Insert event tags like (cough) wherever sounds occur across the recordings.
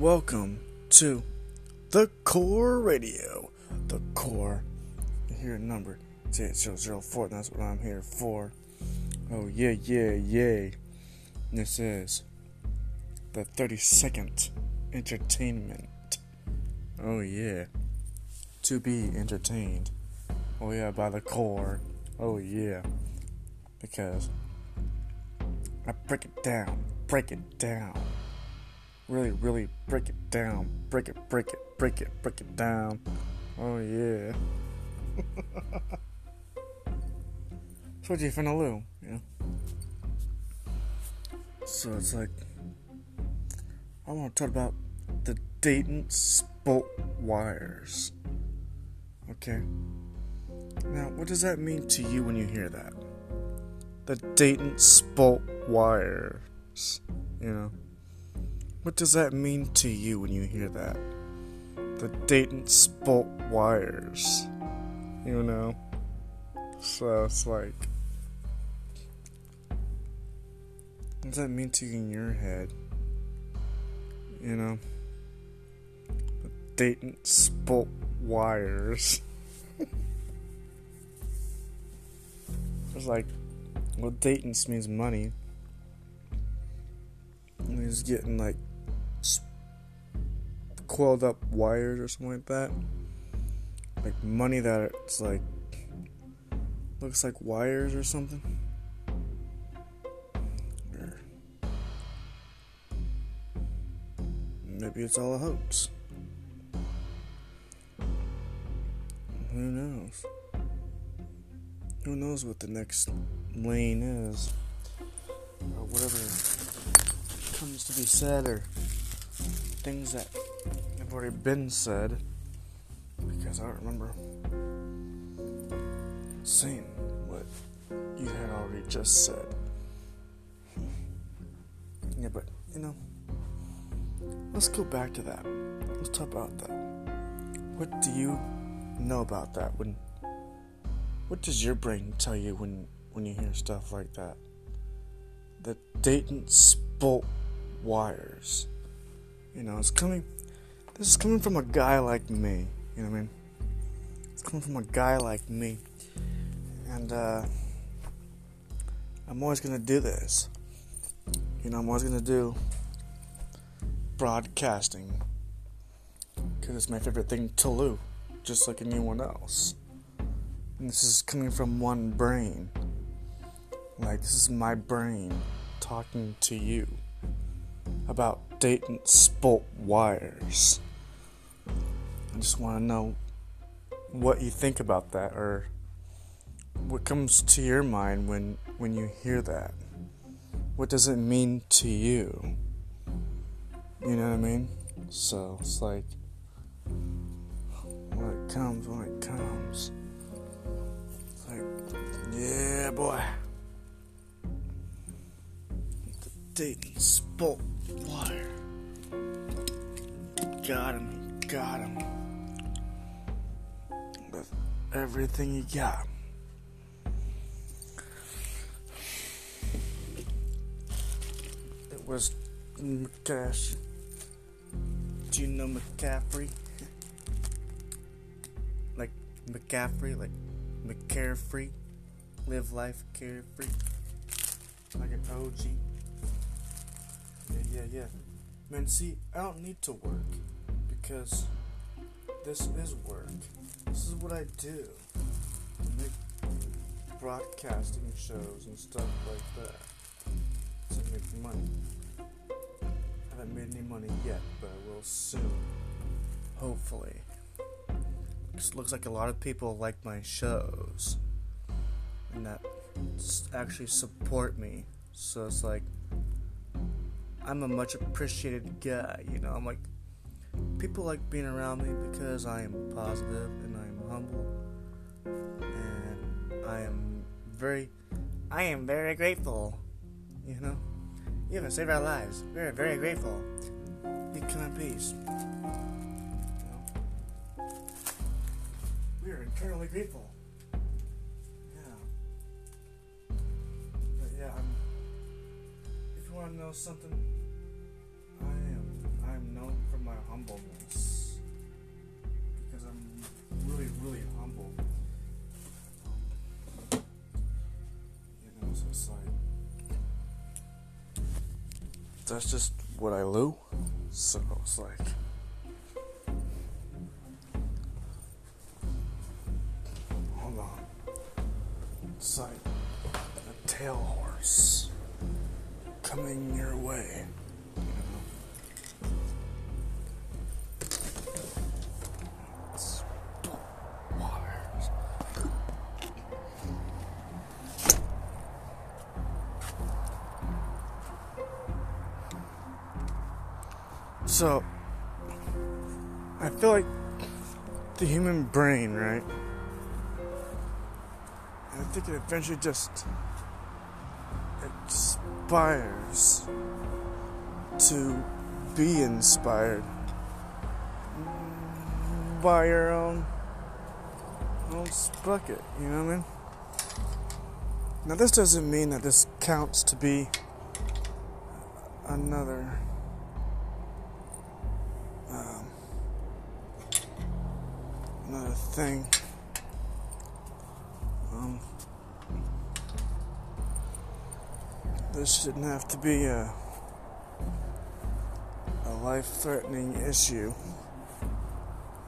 welcome to the Core Radio. The Core. Here hear a number. It's 8004. That's what I'm here for. Oh, yeah, yeah, yeah. This is the 32nd Entertainment. Oh, yeah. To be entertained. Oh, yeah, by the Core. Oh, yeah. Because I break it down, break it down really, really break it down. Break it, break it, break it, break it down. Oh, yeah. (laughs) so, what you finna do? You? So, it's like, I want to talk about the Dayton Spolt wires. Okay? Now, what does that mean to you when you hear that? The Dayton Spolt wires. You know? What does that mean to you when you hear that? The Dayton Spolt wires. You know? So it's like. What does that mean to you in your head? You know? The Dayton Spolt wires. (laughs) it's like. Well, Dayton's means money. He's getting like coiled up wires or something like that. Like money that it's like looks like wires or something. Maybe it's all a hoax. Who knows? Who knows what the next lane is? Or whatever comes to be said or things that have already been said because I don't remember saying what you had already just said. Yeah, but you know, let's go back to that. Let's talk about that. What do you know about that? When what does your brain tell you when when you hear stuff like that? The Dayton Spolt wires. You know, it's coming. This is coming from a guy like me. You know what I mean? It's coming from a guy like me. And, uh, I'm always gonna do this. You know, I'm always gonna do broadcasting. Because it's my favorite thing to do, just like anyone else. And this is coming from one brain. Like, this is my brain talking to you about Dayton Spolt wires. I just want to know what you think about that or what comes to your mind when when you hear that. What does it mean to you? You know what I mean? So it's like when it comes, when it comes. It's like, yeah, boy. The Dayton Spolt Water. Got him. Got him. With everything you got. It was McCash. Do you know McCaffrey? (laughs) like McCaffrey, like McCarefree. Live life carefree. Like an OG. Yeah, yeah, yeah. Man, see, I don't need to work because this is work. This is what I do. I make broadcasting shows and stuff like that to make money. I haven't made any money yet, but I will soon. Hopefully. It looks like a lot of people like my shows and that actually support me. So it's like I'm a much appreciated guy, you know. I'm like people like being around me because I am positive and I am humble and I am very I am very grateful. You know? You have saved our lives. We're very grateful. Be come in peace. You? We are eternally grateful. Yeah. But yeah, I'm if you wanna know something humbleness because I'm really, really humble. Um, you know, so it's like that's just what I do. So it's like. Hold on. It's like a tail horse coming your way. So, I feel like the human brain, right? I think it eventually just aspires to be inspired by your own own bucket, you know what I mean? Now this doesn't mean that this counts to be another thing. Um, this shouldn't have to be a a life-threatening issue.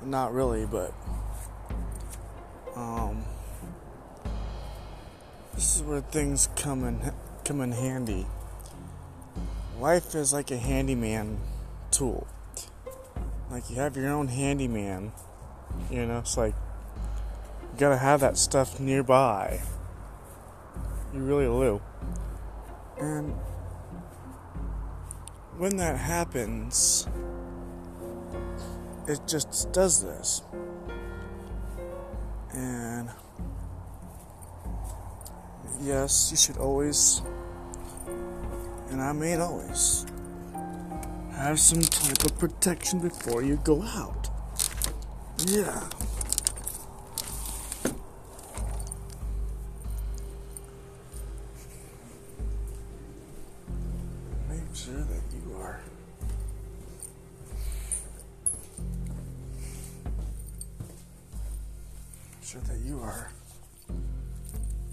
Not really, but um, this is where things come in come in handy. Life is like a handyman tool. Like you have your own handyman, you know. It's like you gotta have that stuff nearby. You really do. And when that happens, it just does this. And yes, you should always, and I mean always, have some type of protection before you go out. Yeah. Make sure that you are. Sure that you are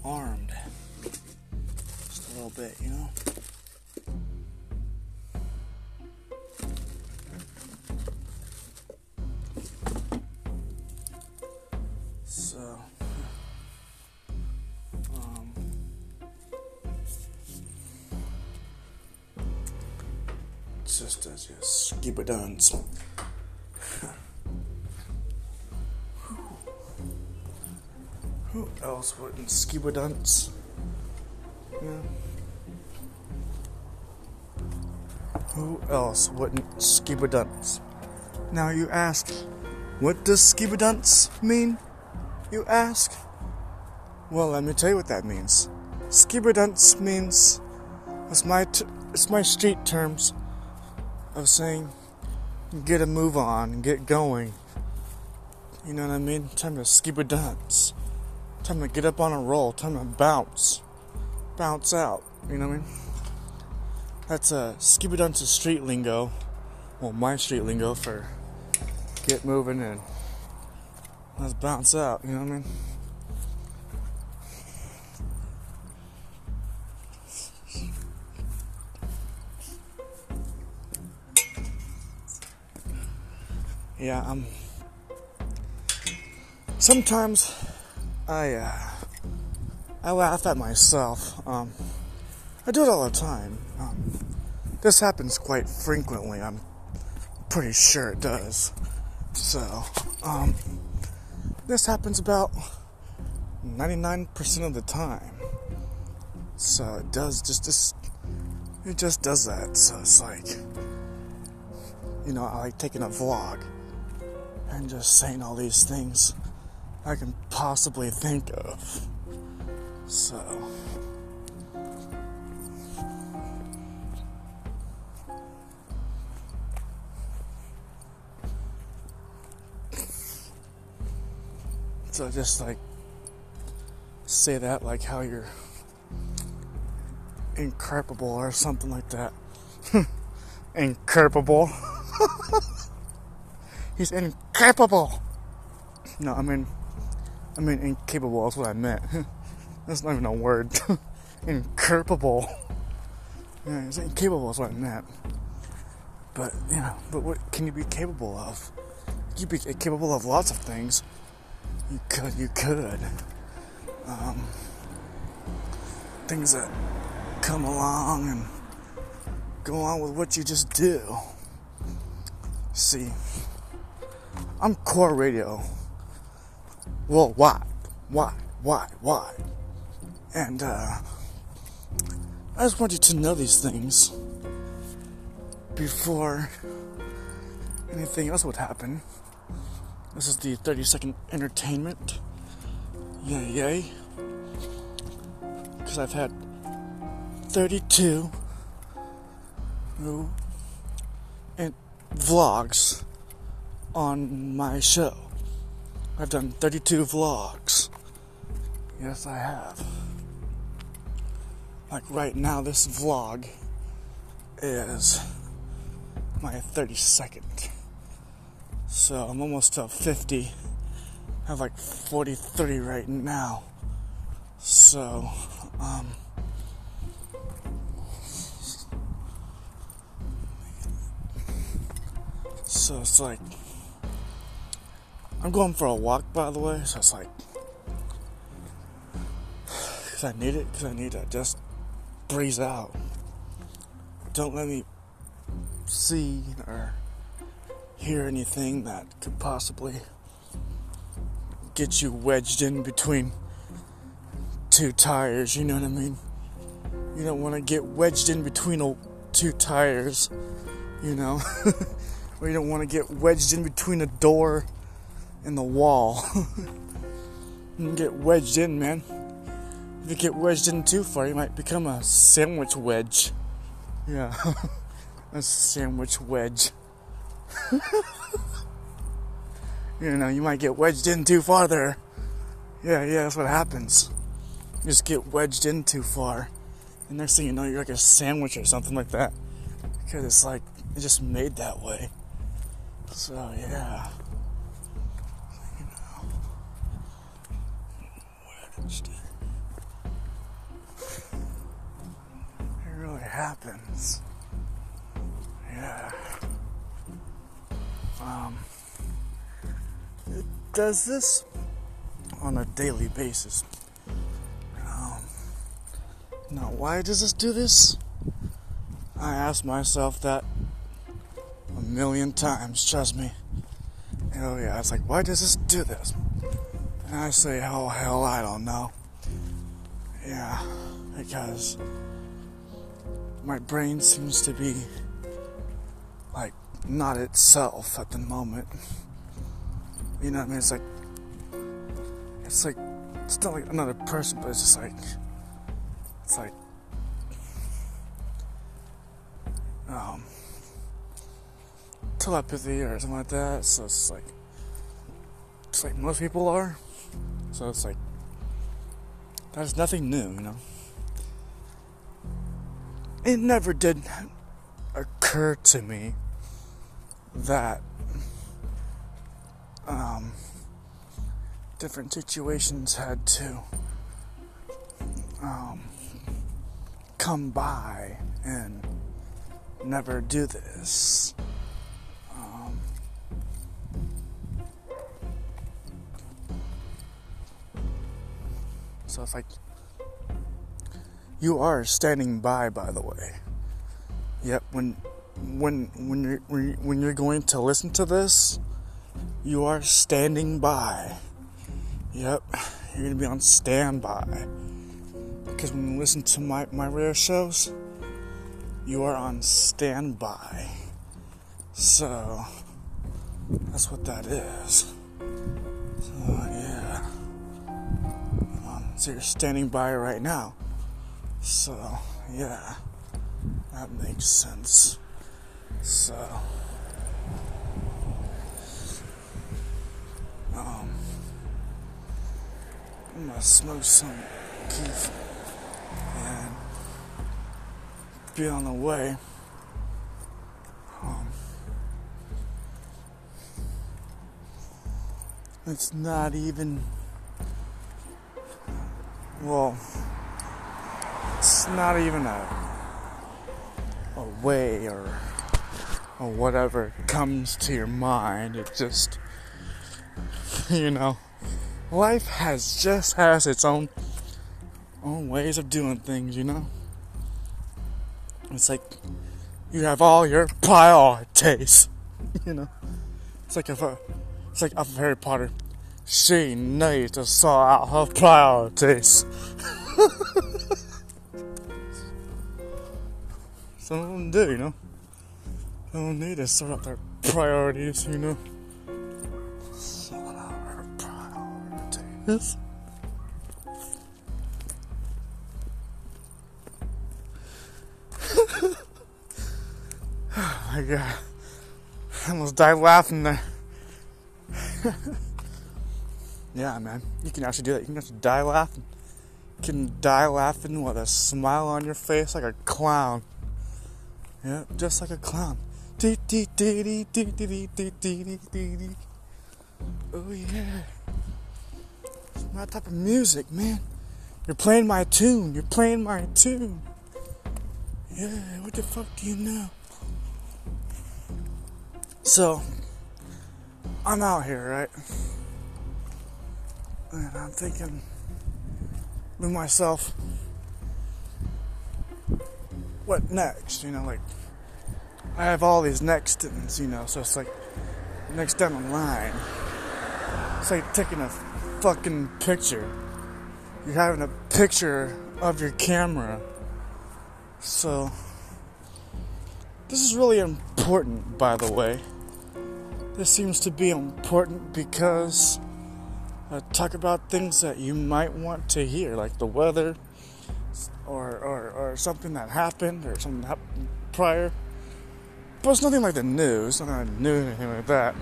armed. Just a little bit, you know? Who else wouldn't scuba dance? Yeah. Who else wouldn't scuba dance? Now you ask, what does scuba dance mean? You ask? Well, let me tell you what that means. Scuba dance means it's my t- it's my street terms of saying get a move on, get going. You know what I mean? Time to skip a dance. Time to get up on a roll. Time to bounce. Bounce out. You know what I mean? That's a uh, scuba dance street lingo. Well, my street lingo for get moving and let's bounce out. You know what I mean? Yeah, um. Sometimes I uh, I laugh at myself. Um, I do it all the time. Um, this happens quite frequently. I'm pretty sure it does. So, um, this happens about 99% of the time. So it does just just it just does that. So it's like you know, I like taking a vlog and just saying all these things I can possibly think of. So. So just like say that like how you're incapable or something like that. (laughs) incapable. (laughs) He's incapable. No, I mean, I mean incapable. That's what I meant. (laughs) That's not even a word. (laughs) incapable. Yeah, he's incapable. That's what I meant. But you know, but what can you be capable of? You be capable of lots of things. You could, you could. Um, things that come along and go on with what you just do. See, I'm core radio. Well, why? Why? Why? Why? And, uh, I just want you to know these things before anything else would happen. This is the 30 second entertainment. Yay, yay. Because I've had 32 and vlogs on my show. I've done 32 vlogs. Yes, I have. Like right now, this vlog is my 32nd. So I'm almost to 50. I have like 43 right now. So, um, so it's like, I'm going for a walk by the way, so it's like, because I need it, because I need to just breeze out. Don't let me see or hear anything that could possibly get you wedged in between two tires, you know what I mean? You don't want to get wedged in between two tires, you know? (laughs) or you don't want to get wedged in between a door and the wall. (laughs) you get wedged in, man. If you get wedged in too far, you might become a sandwich wedge. Yeah. (laughs) a sandwich wedge. (laughs) you know, you might get wedged in too far there. Yeah, yeah, that's what happens. You just get wedged in too far. And next thing you know, you're like a sandwich or something like that. Because it's like, it's just made that way. So, yeah. In. It really happens. Yeah. Um, it does this on a daily basis. Um, now, why does this do this? I ask myself that a million times, trust me. Oh, yeah, it's like, why does this do this? And I say, oh, hell, I don't know. Yeah, because my brain seems to be like not itself at the moment. You know what I mean? It's like it's like it's not like another person, but it's just like it's like um telepathy or something like that. So it's like it's like most people are. So it's like that's nothing new, you know. It never did occur to me that um, different situations had to um, come by and never do this. So it's like you are standing by, by the way. Yep, when when when you're when you're going to listen to this, you are standing by. Yep, you're gonna be on standby. Because when you listen to my, my rare shows, you are on standby. So that's what that is. So yeah. So you're standing by right now. So yeah. That makes sense. So, um, I'm gonna smoke some keef and be on the way. Um, It's not even. Well, it's not even a a way or or whatever comes to your mind. It just you know, life has just has its own own ways of doing things, you know. It's like you have all your priorities, (laughs) you know. It's like a, it's like of Harry Potter. She needs to sort out her priorities. (laughs) Some do, you know. Some need to sort out their priorities, you know. Sort out her priorities. oh my god. I almost died laughing there. (laughs) yeah, man. You can actually do that. You can actually die laughing. You can die laughing with a smile on your face like a clown. Yeah, just like a clown. Oh yeah. My type of music, man. You're playing my tune. You're playing my tune. Yeah, what the fuck do you know? So, I'm out here, right? And I'm thinking with myself, what next? You know, like, I have all these nextins, you know, so it's like next down the line. It's like taking a fucking picture. You're having a picture of your camera. So, this is really important, by the way. This seems to be important because I talk about things that you might want to hear, like the weather, or, or, or something that happened, or something that happened prior. But it's nothing like the news, nothing like news, anything like that.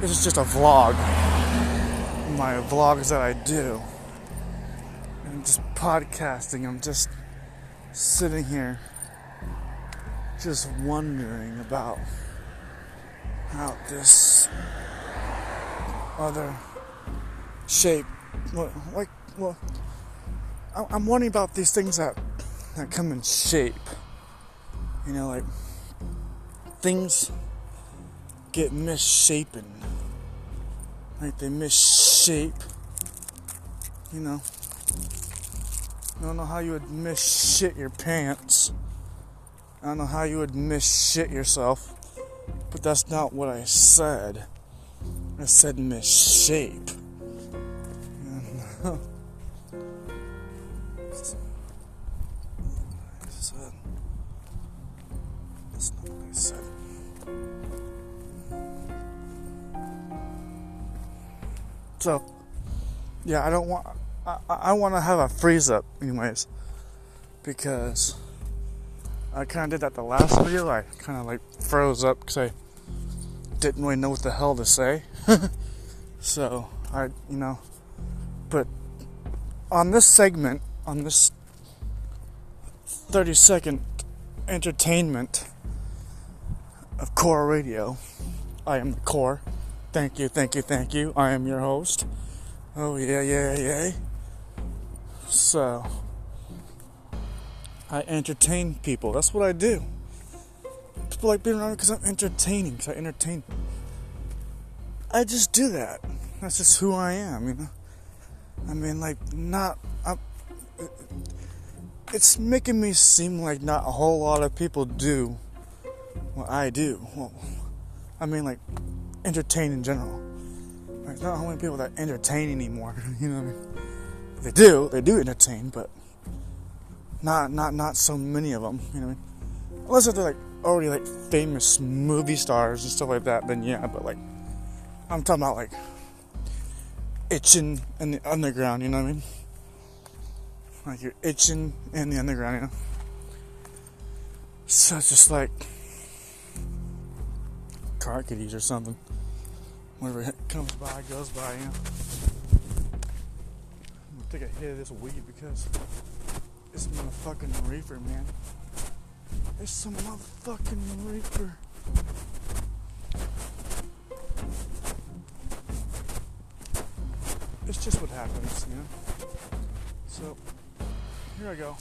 This is just a vlog. My vlogs that I do. And just podcasting. I'm just sitting here, just wondering about how this other shape, like, well, I'm wondering about these things that that come in shape. You know, like things get misshapen. Like they misshape. You know. I don't know how you would misshit your pants. I don't know how you would misshit yourself. But that's not what I said. I said misshape. So, yeah, I don't want. I, I want to have a freeze up, anyways, because I kind of did that the last video. I kind of like froze up because I didn't really know what the hell to say. (laughs) so I, you know, but on this segment, on this 30 second entertainment of Core Radio, I am the Core. Thank you, thank you, thank you. I am your host. Oh, yeah, yeah, yeah. So, I entertain people. That's what I do. People like being around me because I'm entertaining, because I entertain. I just do that. That's just who I am, you know? I mean, like, not. I'm, it's making me seem like not a whole lot of people do what I do. Well, I mean, like, entertain in general. There's not how many people that entertain anymore. (laughs) You know what I mean? They do. They do entertain, but not not not so many of them. You know what I mean? Unless if they're like already like famous movie stars and stuff like that, then yeah. But like, I'm talking about like itching in the underground. You know what I mean? Like you're itching in the underground. You know. So it's just like car kitties or something. Whenever it comes by, goes by, you know. I'm gonna take a hit of this weed because it's motherfucking reefer, man. It's some motherfucking reefer. just what happens, you know. So here I go.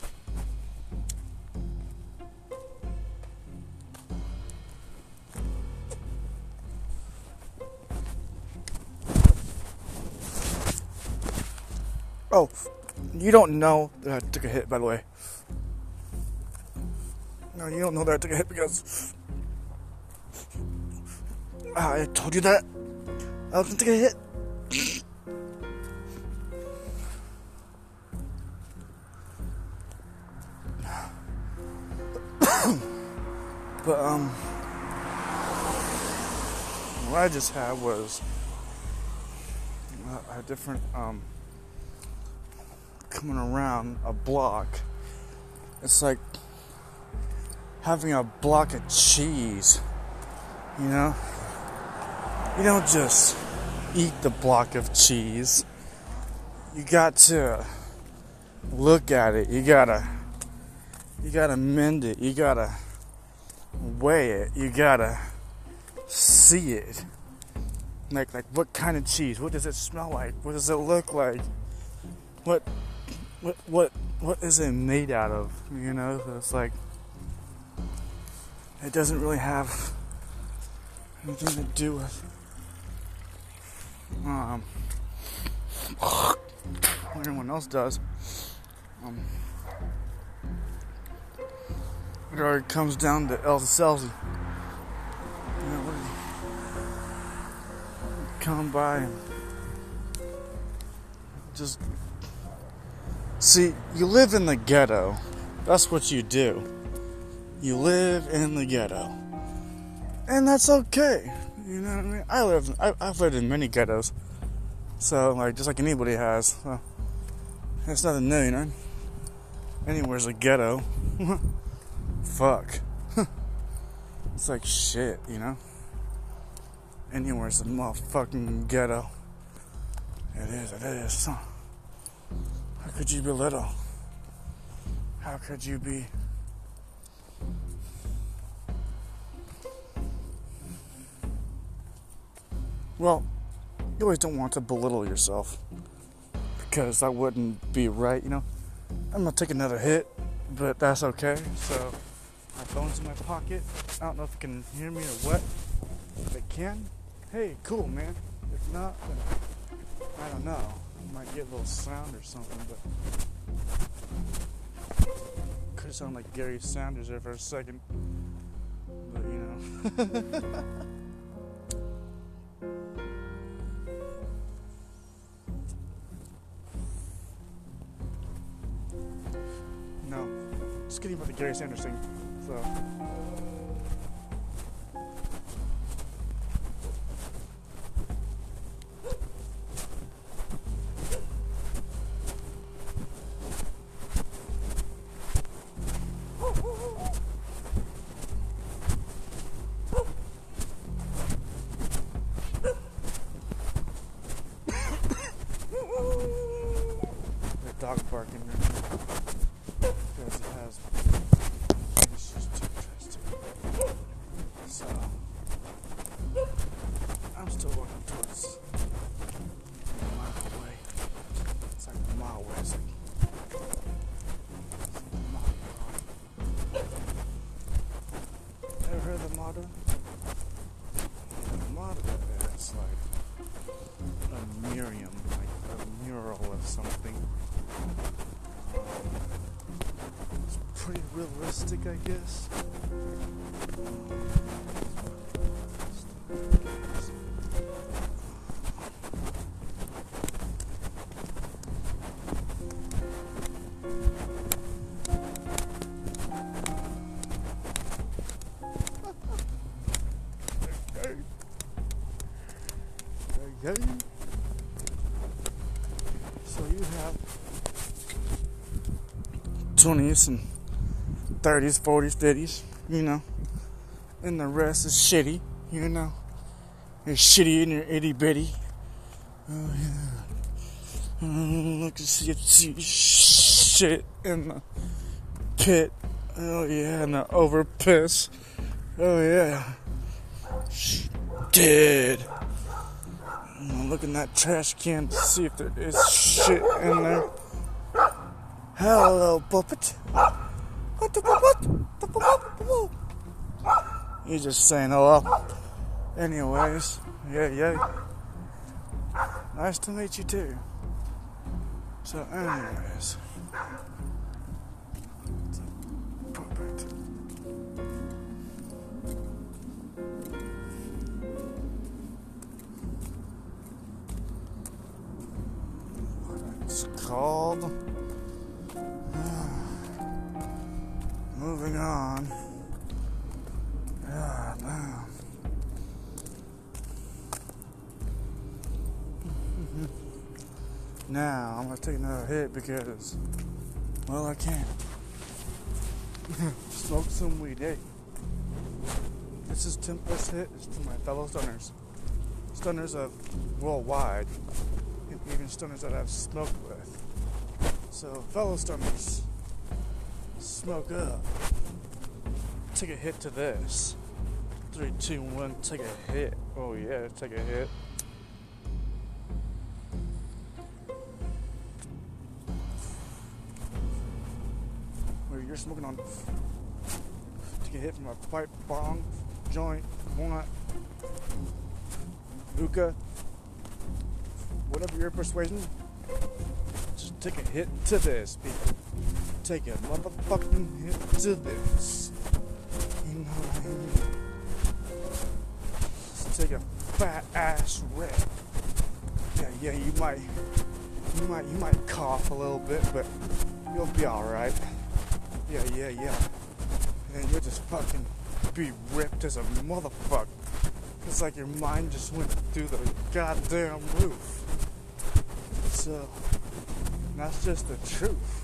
Oh, you don't know that I took a hit, by the way. No, you don't know that I took a hit because I told you that I was gonna take a hit. But um, what I just had was a, a different um coming around a block. It's like having a block of cheese, you know? You don't just eat the block of cheese. You got to look at it. You gotta you gotta mend it. You gotta weigh it. You gotta see it. Like like what kind of cheese? What does it smell like? What does it look like? What what what what is it made out of? You know, so it's like it doesn't really have anything to do with um anyone else does. Um, it already comes down to Elsa Celsi. You know, come by and just See, you live in the ghetto. That's what you do. You live in the ghetto. And that's okay. You know what I mean? I live, I, have lived in many ghettos. So, like, just like anybody has. So, it's nothing new, you know? Anywhere's a ghetto. (laughs) Fuck. (laughs) it's like shit, you know? Anywhere's a motherfucking ghetto. It is, it is. How could you belittle? How could you be? Well, you always don't want to belittle yourself because that wouldn't be right, you know. I'm gonna take another hit, but that's okay. So, phone's in my pocket. I don't know if you can hear me or what. If it can, hey, cool, man. If not, then I don't know might get a little sound or something, but could sounded like Gary Sanders there for a second. But you know. (laughs) no, just kidding about the Gary Sanders thing. So. 20s and 30s, 40s, 50s, you know. And the rest is shitty, you know. You're shitty and you're itty bitty. Oh, yeah. Oh, look at see, see shit in the pit. Oh, yeah, and the over piss. Oh, yeah. Dead. I'm gonna look in that trash can to see if there is shit in there. Hello, puppet. What the puppet? He's just saying hello. Anyways, yeah, yeah. Nice to meet you too. So, anyways. It's called. Moving on. Yeah, damn. (laughs) Now I'm gonna take another hit because, well, I can't (laughs) Smoke some weed, hey. This is. This hit is to my fellow stunners, stunners of worldwide, even stunners that I've smoked with. So, fellow stunners, smoke up. Take a hit to this. Three, two, one. Take a hit. Oh yeah, take a hit. Where you're smoking on. Take a hit from a pipe, bong, joint, blunt, hookah, whatever your persuasion. Just take a hit to this, people. Take a motherfucking hit to this. You know what I mean? Just take a fat ass rip. Yeah, yeah, you might, you might, you might cough a little bit, but you'll be all right. Yeah, yeah, yeah. And you'll just fucking be ripped as a motherfucker. It's like your mind just went through the goddamn roof. So, that's just the truth.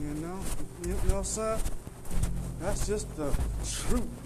You know? You know, son? That's just the truth.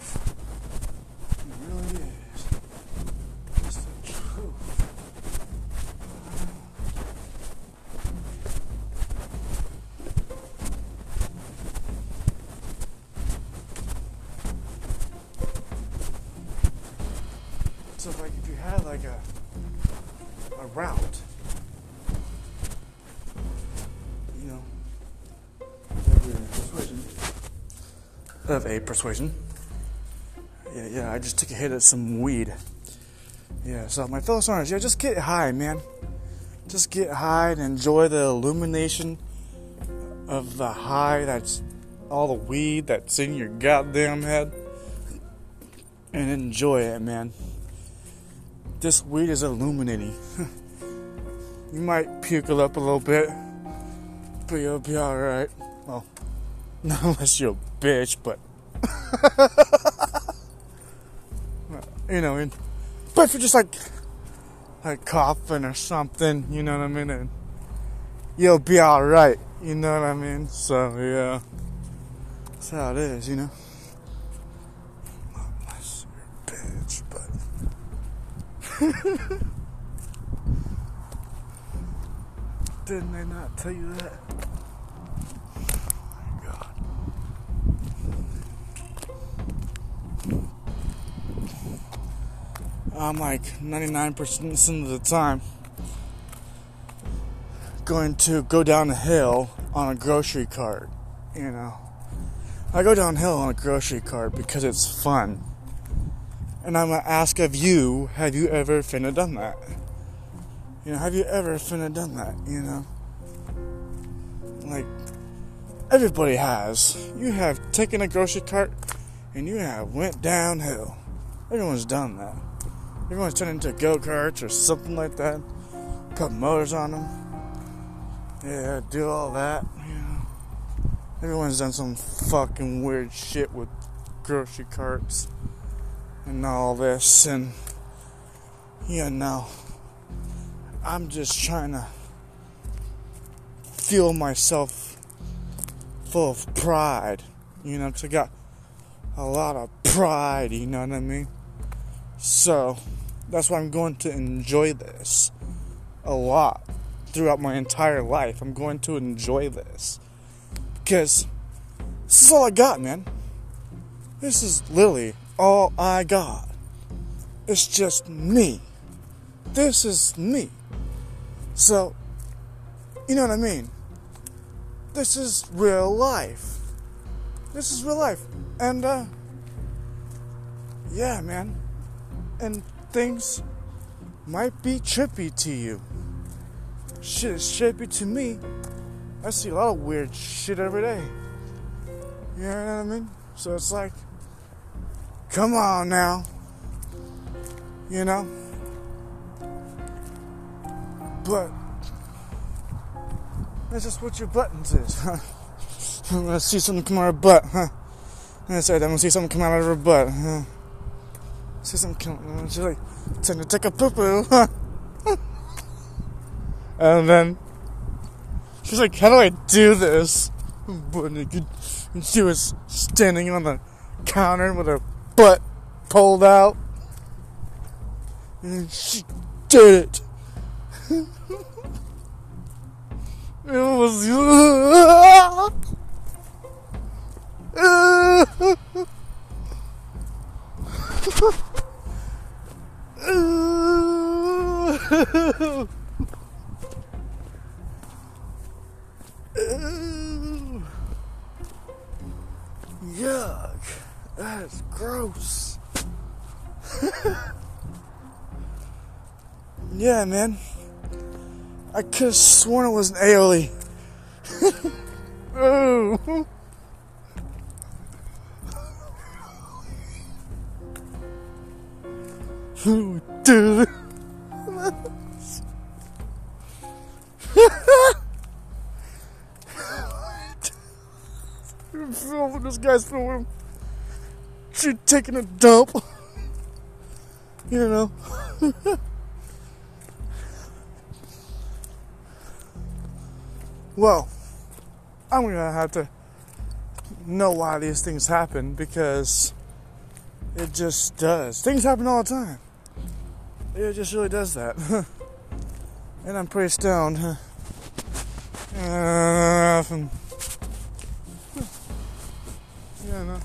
Persuasion. Yeah, yeah. I just took a hit at some weed. Yeah. So my fellow soners, yeah, just get high, man. Just get high and enjoy the illumination of the high that's all the weed that's in your goddamn head, and enjoy it, man this weed is illuminating. (laughs) you might puke it up a little bit, but you'll be alright. Well, (laughs) not unless you're a bitch, but. (laughs) you know, and, but if you're just like, like coughing or something, you know what I mean? And you'll be alright, you know what I mean? So, yeah. That's how it is, you know? (laughs) Didn't they not tell you that? Oh my God. I'm like 99% of the time going to go down a hill on a grocery cart, you know. I go downhill on a grocery cart because it's fun. And I'm gonna ask of you, have you ever finna done that? You know, have you ever finna done that? You know? Like, everybody has. You have taken a grocery cart and you have went downhill. Everyone's done that. Everyone's turned into go-karts or something like that. Put motors on them. Yeah, do all that. Everyone's done some fucking weird shit with grocery carts and all this and you know I'm just trying to feel myself full of pride you know because I got a lot of pride you know what I mean so that's why I'm going to enjoy this a lot throughout my entire life I'm going to enjoy this because this is all I got man this is literally all I got. It's just me. this is me. So, you know what I mean? This is real life. This is real life. And, uh, yeah, man. And things might be trippy to you. Shit is trippy to me. I see a lot of weird shit every day. You know what I mean? So it's like, come on now. You know? But that's just what your buttons is. huh? (laughs) I'm gonna see something come out of her butt, huh? That's right, I'm gonna see something come out of her butt, huh? See something come she's like, time to take a poo poo, (laughs) and then she's like, How do I do this? And she was standing on the counter with her butt pulled out. And she did it. (laughs) it was. (laughs) Yuck. That's gross. (laughs) yeah, man. I could have sworn it was an aioli. (laughs) oh. Dude. this guy's filming. She taking a dump. You know. well, I'm gonna have to know why these things happen because it just does. Things happen all the time. It just really does that. (laughs) and I'm pretty stoned. Uh, from, yeah, no.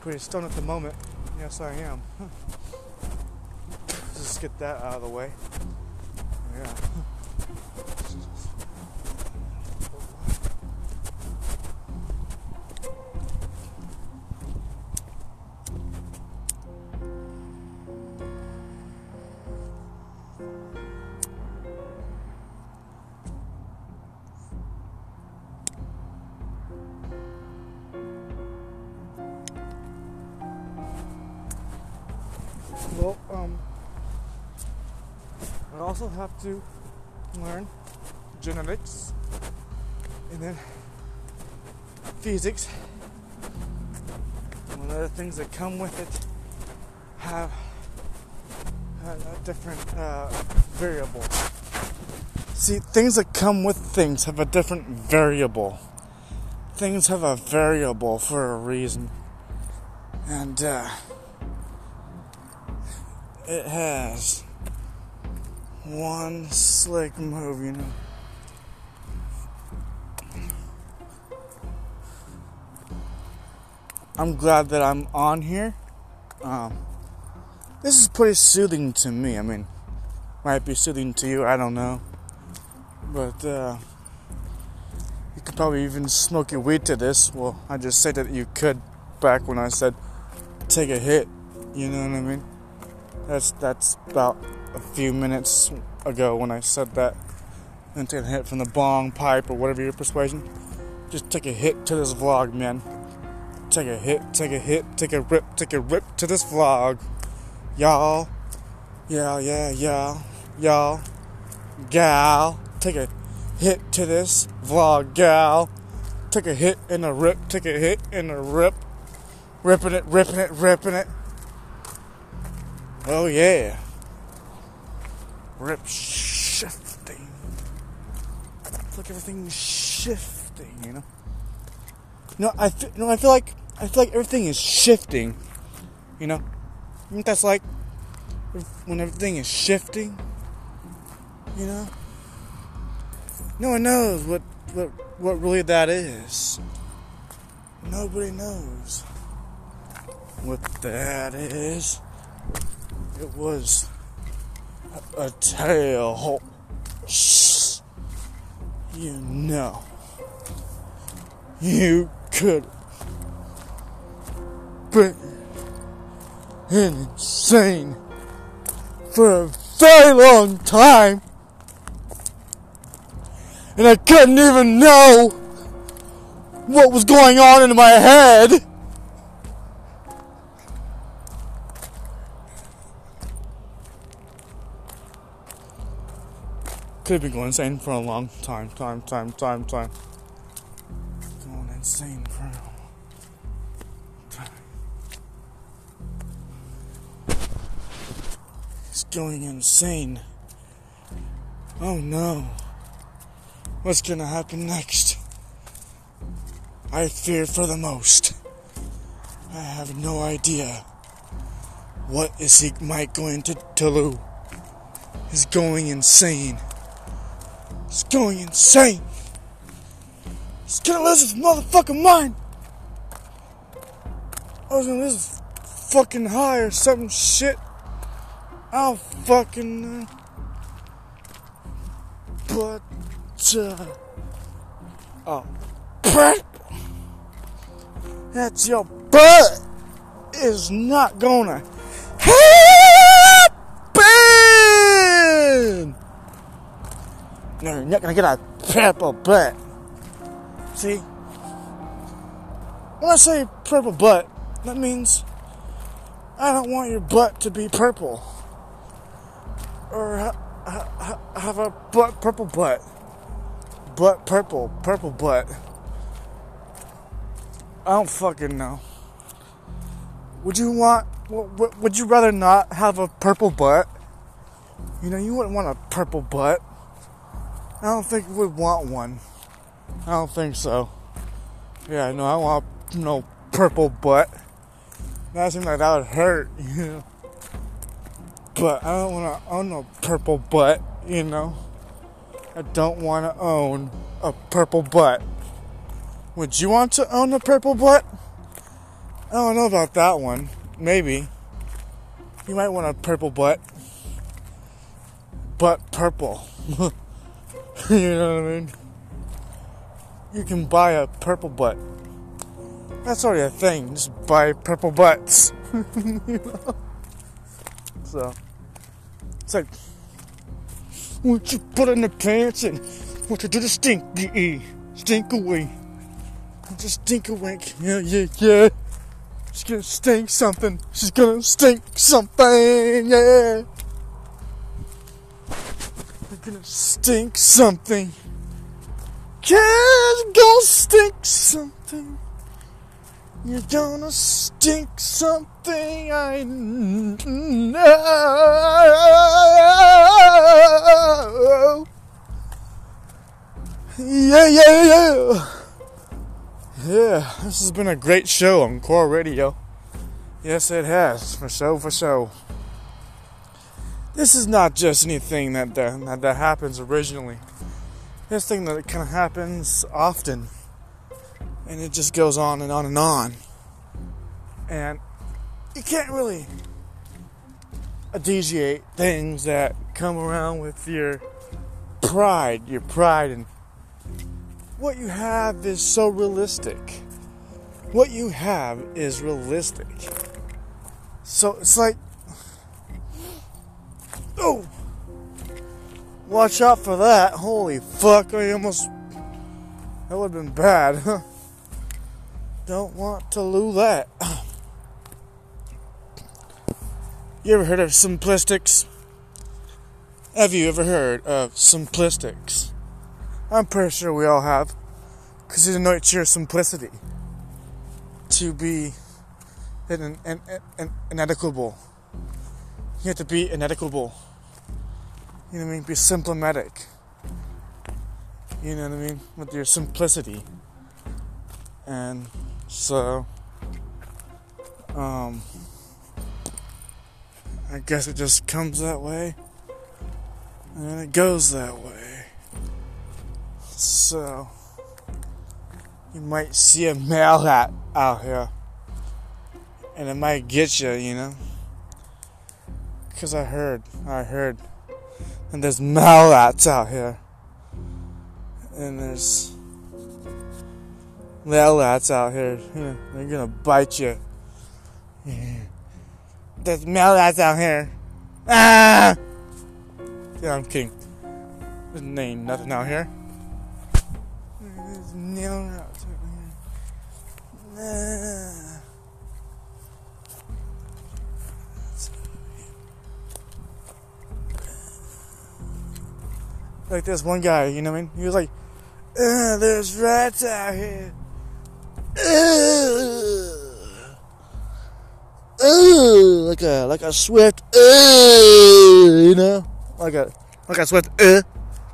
Pretty stoned at the moment. Yes, I am. Just get that out of the way. Yeah. Have to learn genetics and then physics. One of the things that come with it have a, different uh, variable. See, things that come with things have a different variable. Things have a variable for a reason. And, uh, it has one slick move, you know. I'm glad that I'm on here. Um, this is pretty soothing to me. I mean, might be soothing to you, I don't know. But uh, you could probably even smoke your weed to this. Well, I just said that you could back when I said take a hit. You know what I mean? That's that's about a few minutes ago when I said that. And take a hit from the bong pipe or whatever your persuasion. Just take a hit to this vlog, man. Take a hit, take a hit, take a rip, take a rip to this vlog. Y'all. Yeah, yeah, yeah. Y'all. Y'all, gal. Take a hit to this vlog, gal. Take a hit and a rip, take a hit and a rip. Ripping it, ripping it, ripping it. Oh yeah. Rip shifting. It's like everything's shifting, you know. No, I feel, no, I feel like I feel like everything is shifting. You know, I think that's like when everything is shifting. You know, no one knows what what what really that is. Nobody knows. what that is. It was a, tail. Shh. You know. You could been insane for a very long time. And I couldn't even know what was going on in my head. Could going insane for a long time, time, time, time, time. Going insane for a long time. He's going insane. Oh no. What's gonna happen next? I fear for the most. I have no idea. What is he might going to do? He's going insane. He's going insane. He's gonna lose his motherfucking mind. I was gonna lose fucking high or some shit. I don't fucking know. But, uh, oh, butt. That's your butt is not gonna you're not gonna get a purple butt. See? When I say purple butt, that means I don't want your butt to be purple. Or ha- ha- have a butt purple butt. Butt purple, purple butt. I don't fucking know. Would you want? Would you rather not have a purple butt? You know, you wouldn't want a purple butt. I don't think would want one. I don't think so. Yeah, no, I want no purple butt. That seems like that would hurt, (laughs) you know. But I don't want to own a purple butt, you know. I don't want to own a purple butt. Would you want to own a purple butt? I don't know about that one. Maybe. You might want a purple butt. Butt purple. (laughs) (laughs) you know what I mean? You can buy a purple butt. That's already a thing. Just buy purple butts. (laughs) you know? So, it's like, what you put in the pants and what you do the stinky, stink away. Just stink away. Yeah, yeah, yeah. She's gonna stink something. She's gonna stink something. Yeah. Gonna stink something. You're gonna stink something. You're gonna stink something. I know. Yeah, yeah, yeah. Yeah, this has been a great show on Core Radio. Yes, it has, for so, for so. This is not just anything that that, that happens originally. This thing that kind of happens often, and it just goes on and on and on. And you can't really addigiate things that come around with your pride, your pride and what you have is so realistic. What you have is realistic. So it's like, oh, watch out for that. Holy fuck, I almost, that would have been bad. Don't want to lose that. You ever heard of simplistics? Have you ever heard of simplistics? I'm pretty sure we all have. Because it denotes your simplicity. To be an, inequitable. You have to be inequitable. You know what I mean? Be symptomatic. You know what I mean? With your simplicity. And so, um, I guess it just comes that way. And it goes that way. So, you might see a male hat out here. and it might get you, you know. Cause I heard, I heard, and there's malrats out here, and there's malrats out here. They're gonna bite you. There's malrats out here. Ah! Yeah, I'm kidding. There's ain't nothing out here. There's malrats out here. Ah. Like this one guy, you know what I mean? He was like, "There's rats out here." Uh, like a like a swift, uh, you know, like a like a swift, uh,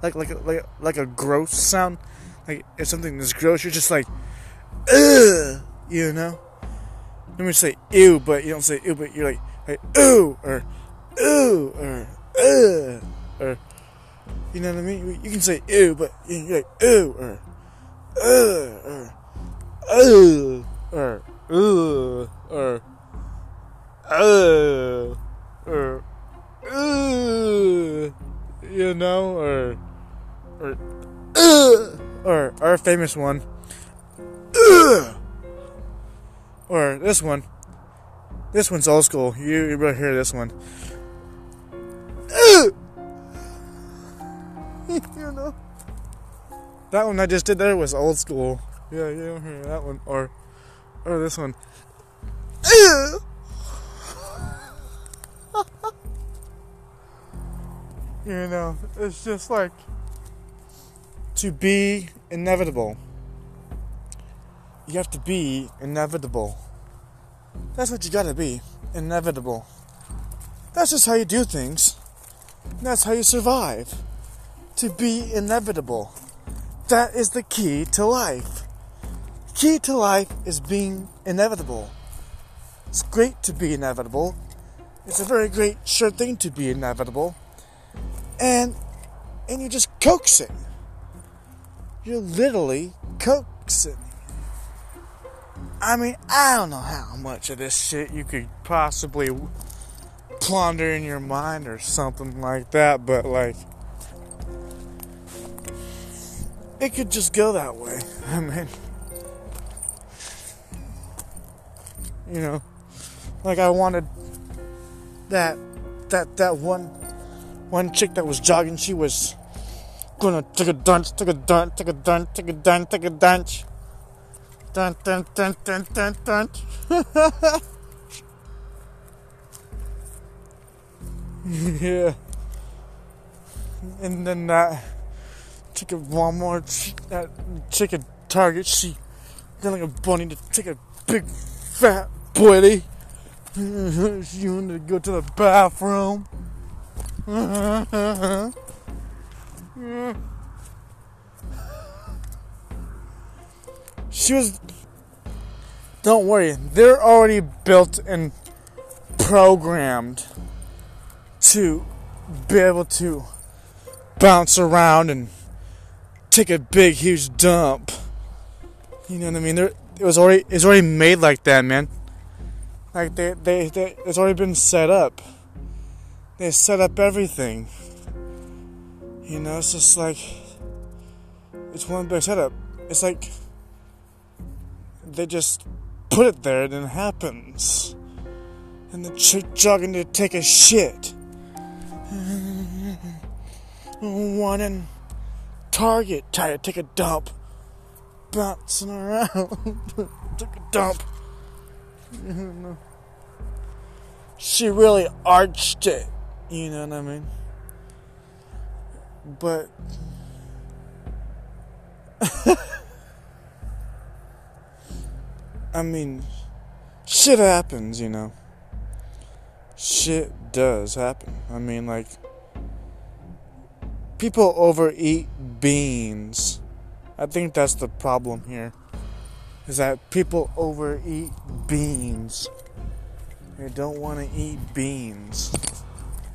like like a, like a, like a gross sound. Like if something is gross, you're just like, uh, you know. Let me say ew, but you don't say ew, but you're like, like ooh or ooh or uh or you know what I mean? You can say ew, but you're like ew or uh or uh or uh or uh or uh you know or or uh or our famous one uh or this one. This one's old school. You you better hear this one That one I just did there was old school. Yeah, hear that one. Or or this one. (laughs) you know, it's just like to be inevitable. You have to be inevitable. That's what you gotta be. Inevitable. That's just how you do things. That's how you survive to be inevitable. That is the key to life. Key to life is being inevitable. It's great to be inevitable. It's a very great sure thing to be inevitable. And and you just coax it. You're literally coaxing. I mean, I don't know how much of this shit you could possibly ponder in your mind or something like that, but like it could just go that way. (laughs) I mean, you know, like I wanted that that that one one chick that was jogging. She was gonna take a dunce, take a dunce, take a dunce, take a dunce, take a dunce. Dun dun dun dun dun dun. (laughs) yeah. And then that. Uh, Take a Walmart, at chicken Target, she got like a bunny to take a big fat booty. (laughs) she wanted to go to the bathroom. (laughs) she was. Don't worry, they're already built and programmed to be able to bounce around and take a big, huge dump. You know what I mean? There, it was already it's already made like that, man. Like they, they, they, it's already been set up. They set up everything. You know, it's just like it's one big setup. It's like they just put it there and it happens. And the chick jogging to take a shit. (laughs) One Target, try to take a dump, bouncing around, (laughs) took a dump. She really arched it, you know what I mean? But (laughs) I mean, shit happens, you know. Shit does happen. I mean, like people overeat beans. I think that's the problem here. Is that people overeat beans. They don't want to eat beans.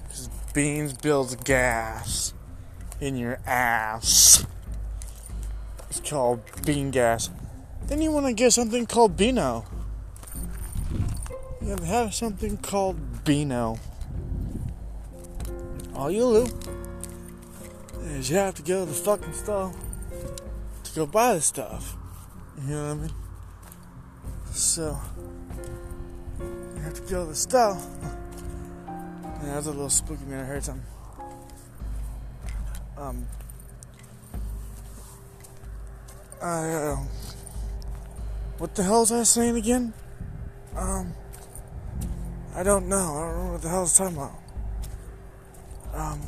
Because beans builds gas in your ass. It's called bean gas. Then you want to get something called Beano. You have something called Beano. All you do is you have to go to the fucking store to go buy the stuff. You know what I mean? So you have to go to the store. Yeah, that's a little spooky man. I heard something. Um, I, uh, what the hell was I saying again? Um, I don't know. I don't know what the hell was talking about. Um,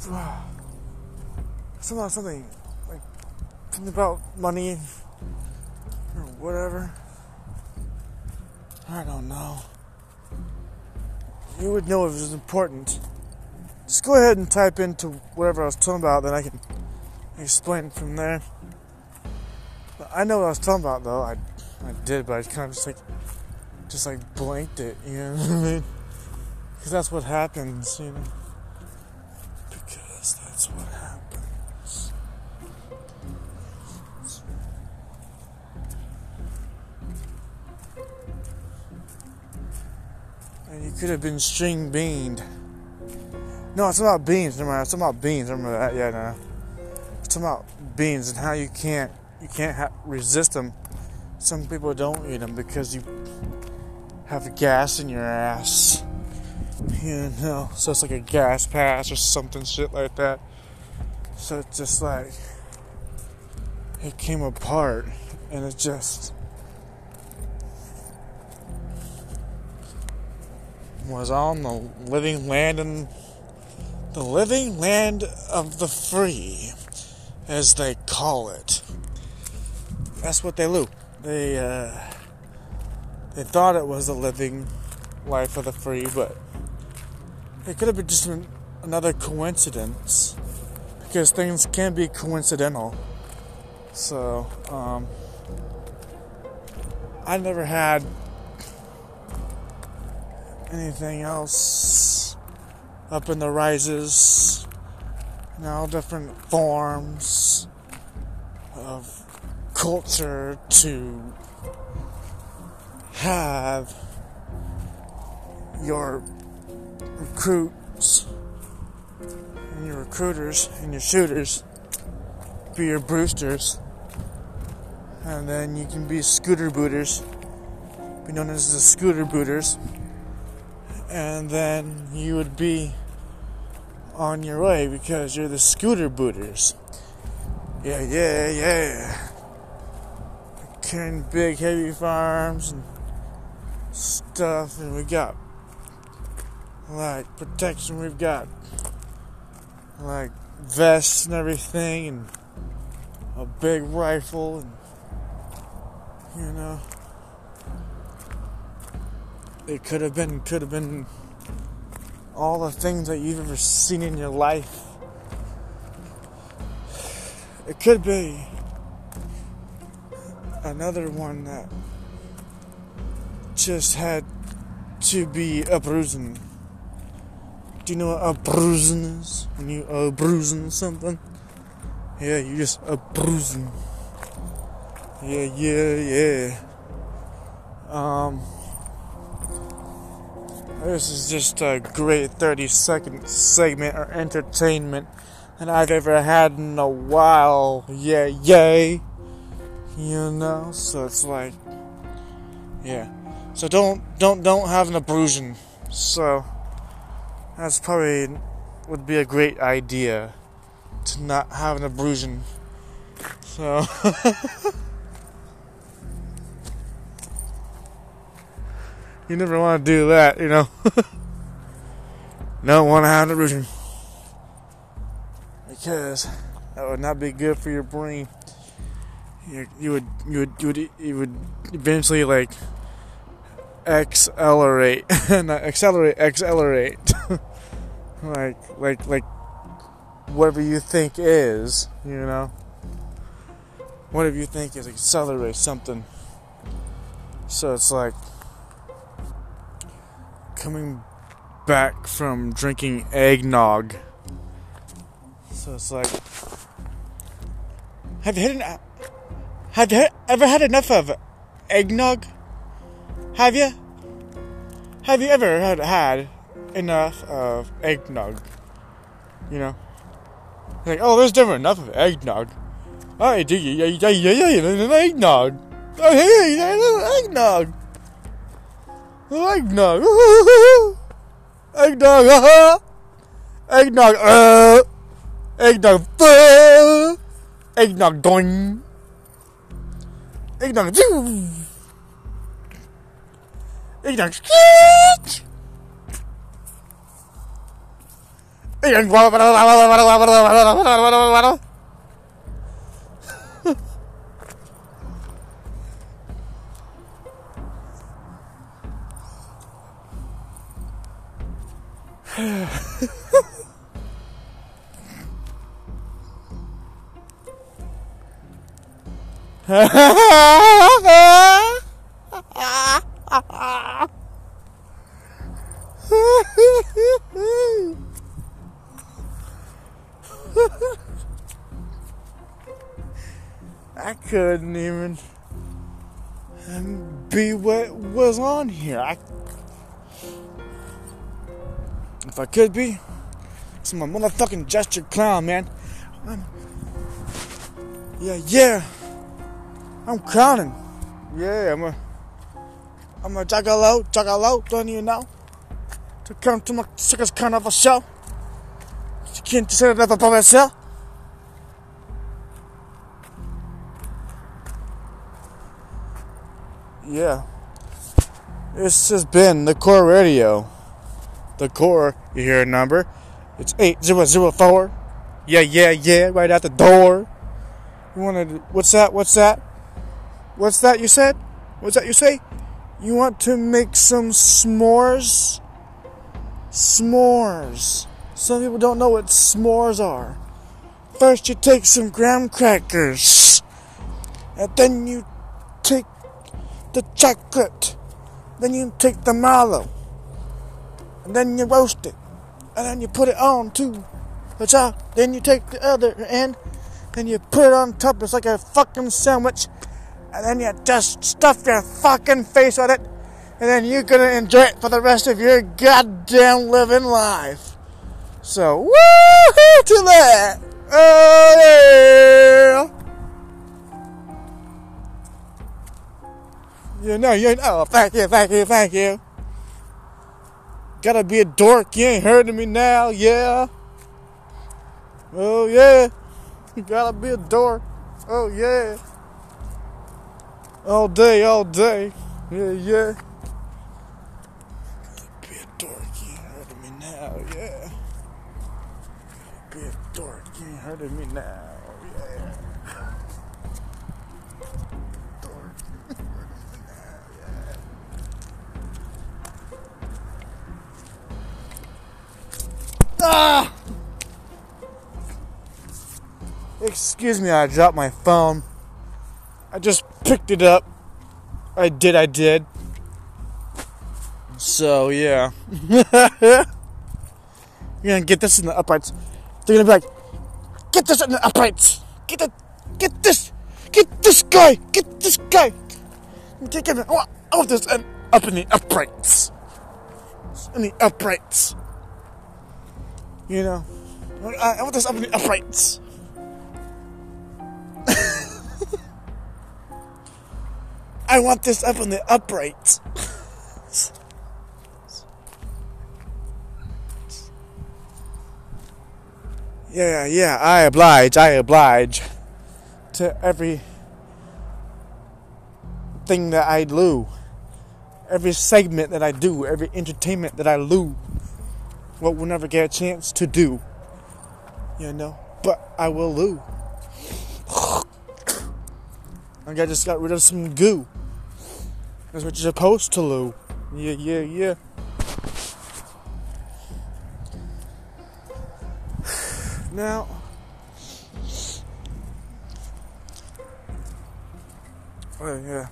(sighs) something something like something about money or whatever. I don't know. You would know if it was important. Just go ahead and type into whatever I was talking about, then I can explain from there. But I know what I was talking about, though. I, I did, but I kind of just like, just like blanked it. You know what I mean? (laughs) Because that's what happens, you know. You could have been string beaned. No, it's about beans. Never mind. It's about beans. I remember that? Yeah, no. It's about beans and how you can't you can't ha- resist them. Some people don't eat them because you have gas in your ass. You know, so it's like a gas pass or something shit like that. So it's just like it came apart and it just was on the living land and the living land of the free, as they call it. That's what they do. They uh, they thought it was the living life of the free, but it could have been just an, another coincidence because things can be coincidental. So um, I never had anything else up in the rises, you know, different forms of culture to have your recruits and your recruiters and your shooters be your boosters. And then you can be scooter booters be known as the scooter booters and then you would be on your way because you're the scooter booters. Yeah, yeah, yeah. Carrying big, heavy farms and stuff, and we got like protection. We've got like vests and everything, and a big rifle, and you know. It could have been, could have been all the things that you've ever seen in your life. It could be another one that just had to be a bruising. Do you know what a bruising is? When you bruising something? Yeah, you just a bruising. Yeah, yeah, yeah. Um. This is just a great 30 second segment or entertainment that I've ever had in a while. Yeah, yay. You know, so it's like, yeah. So don't, don't, don't have an abrasion. So that's probably would be a great idea to not have an abrasion. So. (laughs) You never want to do that, you know. (laughs) Don't want to have an. Because that would not be good for your brain. You, you would you would you would you would eventually like accelerate (laughs) not accelerate accelerate (laughs) like like like whatever you think is you know whatever you think is accelerate something so it's like coming back from drinking eggnog. So it's like, have you an, have you ever had enough of eggnog? Have you? Have you ever had had enough of eggnog? You know, like oh, there's never enough of eggnog. I do you, yeah, yeah, yeah, yeah, eggnog. Oh, hey, eggnog. Eggnog. Eggnog. Uh-huh. Eggnog. Uh. Eggnog. Uh. Eggnog. Doing. Eggnog. Eggnog. Eggnog. (laughs) I couldn't even be what was on here. I I could be, it's my motherfucking gesture clown, man. I'm, yeah, yeah. I'm clowning. Yeah, I'm a, I'm a juggalo, juggalo, don't you know? To come to my circus carnival show. You can't say that by myself. Yeah. This has been the Core Radio the core, you hear a number. It's 8004. Yeah, yeah, yeah, right out the door. You want to, what's that? What's that? What's that you said? What's that you say? You want to make some s'mores? S'mores. Some people don't know what s'mores are. First, you take some graham crackers, and then you take the chocolate, then you take the mallow and then you roast it, and then you put it on too. That's how. Then you take the other end, and you put it on top. It's like a fucking sandwich, and then you just stuff your fucking face on it, and then you're gonna enjoy it for the rest of your goddamn living life. So, woohoo to that! Oh yeah! You know, you know. Thank you, thank you, thank you. Gotta be a dork. You ain't heard of me now, yeah. Oh, yeah. You gotta be a dork. Oh, yeah. All day, all day. Yeah, yeah. Gotta be a dork. You ain't heard of me now, yeah. Gotta be a dork. You ain't heard of me now. Ah! Excuse me, I dropped my phone. I just picked it up. I did, I did. So, yeah. (laughs) You're gonna get this in the uprights. They're gonna be like, get this in the uprights. Get it, get this, get this guy, get this guy. Get, get, I, want, I want this in, up in the uprights. In the uprights. You know, I, (laughs) I want this up in the uprights. (laughs) I want this up in the uprights. yeah, yeah, I oblige, I oblige to every thing that I do, every segment that I do, every entertainment that I do what we'll never get a chance to do. You know? But I will loo. (coughs) I just got rid of some goo. That's what you're supposed to loo. Yeah, yeah, yeah. (sighs) Now, oh yeah,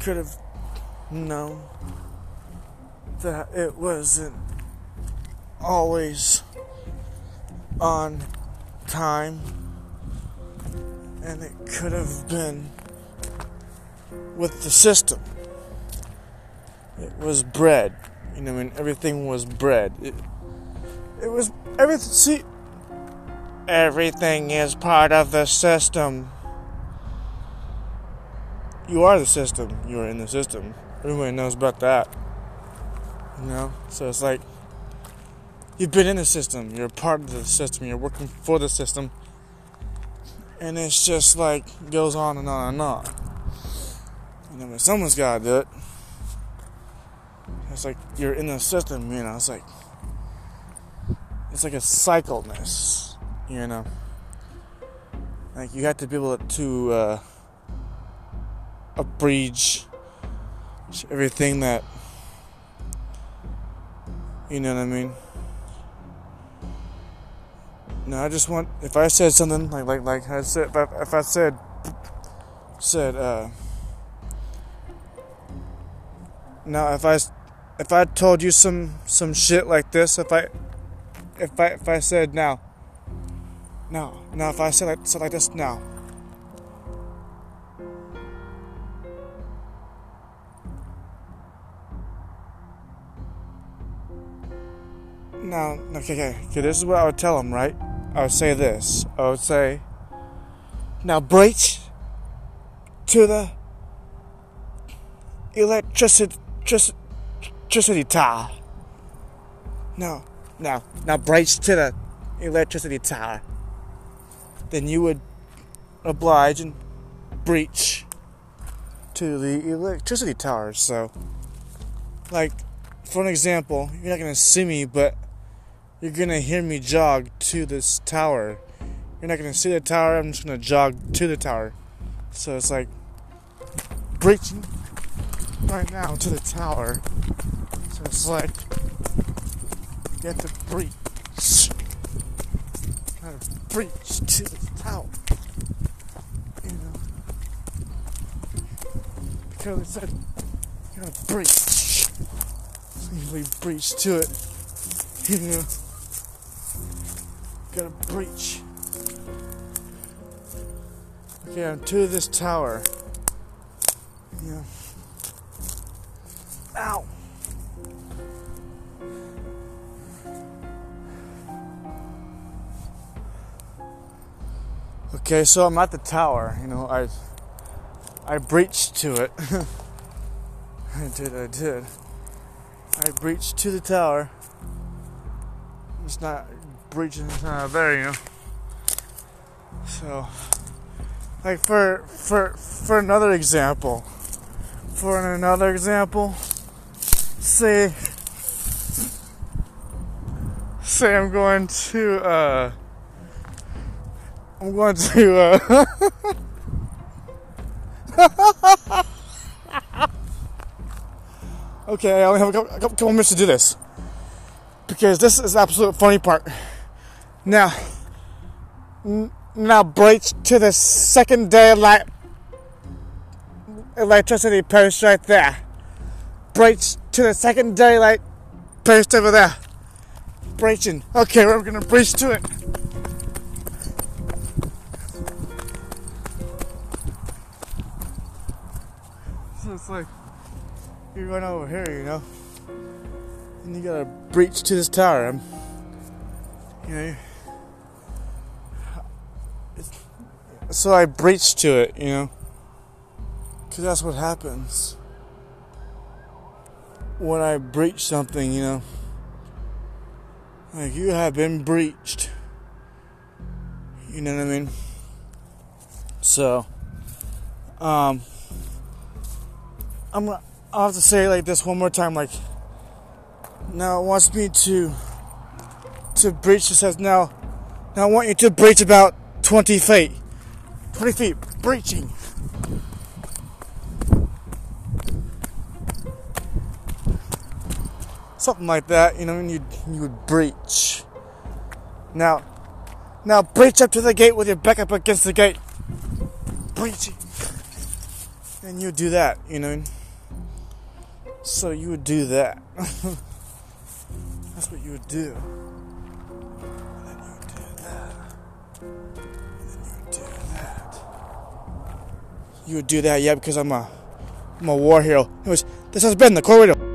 could have known that it wasn't always on time, and it could have been with the system. It was bread. You know, mean, everything was bread. It, it was everything. See, everything is part of the system. You are the system. You are in the system. Everybody knows about that. You know, so it's like you've been in the system. You're a part of the system. You're working for the system, and it's just like goes on and on and on. You know, but someone's got to do it. It's like you're in the system. You know, it's like it's like a cycleness. You know, like you have to be able to. Uh, abridge everything that you know what I mean. No, I just want if I said something like like like I said if I, if I said said uh now if I if I told you some some shit like this if I if I if I said now now now if I said like said like this now Now, okay, okay, okay, this is what I would tell him, right? I would say this. I would say, now breach to the electricity, tower. No, no, now breach to the electricity tower. Then you would oblige and breach to the electricity tower. So, like, for an example, you're not gonna see me, but you're gonna hear me jog to this tower. You're not gonna see the tower, I'm just gonna jog to the tower. So it's like breaching right now to the tower. So it's like have to breach. Kind of breach to the tower. You know. Because it said you gotta breach. So you breach to it. You know gotta breach. Okay, I'm to this tower. Yeah. Ow! Okay, so I'm at the tower. You know, I I breached to it. (laughs) I did, I did. I breached to the tower. It's not uh, there, you know. So, like for for for another example, for another example, say say I'm going to uh I'm going to uh (laughs) Okay, I only have a couple, a couple minutes to do this because this is absolute funny part. Now, now breach to the second day light electricity post right there. Breach to the second daylight post over there. Breaching. Okay, we're gonna breach to it. So it's like you run over here, you know, and you gotta breach to this tower. I'm, you know. So I breached to it, you know, because that's what happens when I breach something, you know. Like you have been breached. You know what I mean? So, um, I'm gonna. I'll have to say like this one more time. Like, now it wants me to to breach. It says now. Now I want you to breach about 20 feet. 20 feet, breaching. Something like that, you know, and you you would breach. Now, now breach up to the gate with your back up against the gate. Breaching. And you do that, you know. So you would do that. (laughs) That's what you would do. You would do that, yeah, because I'm a, I'm a war hero. Anyways, this has been the Core Radio.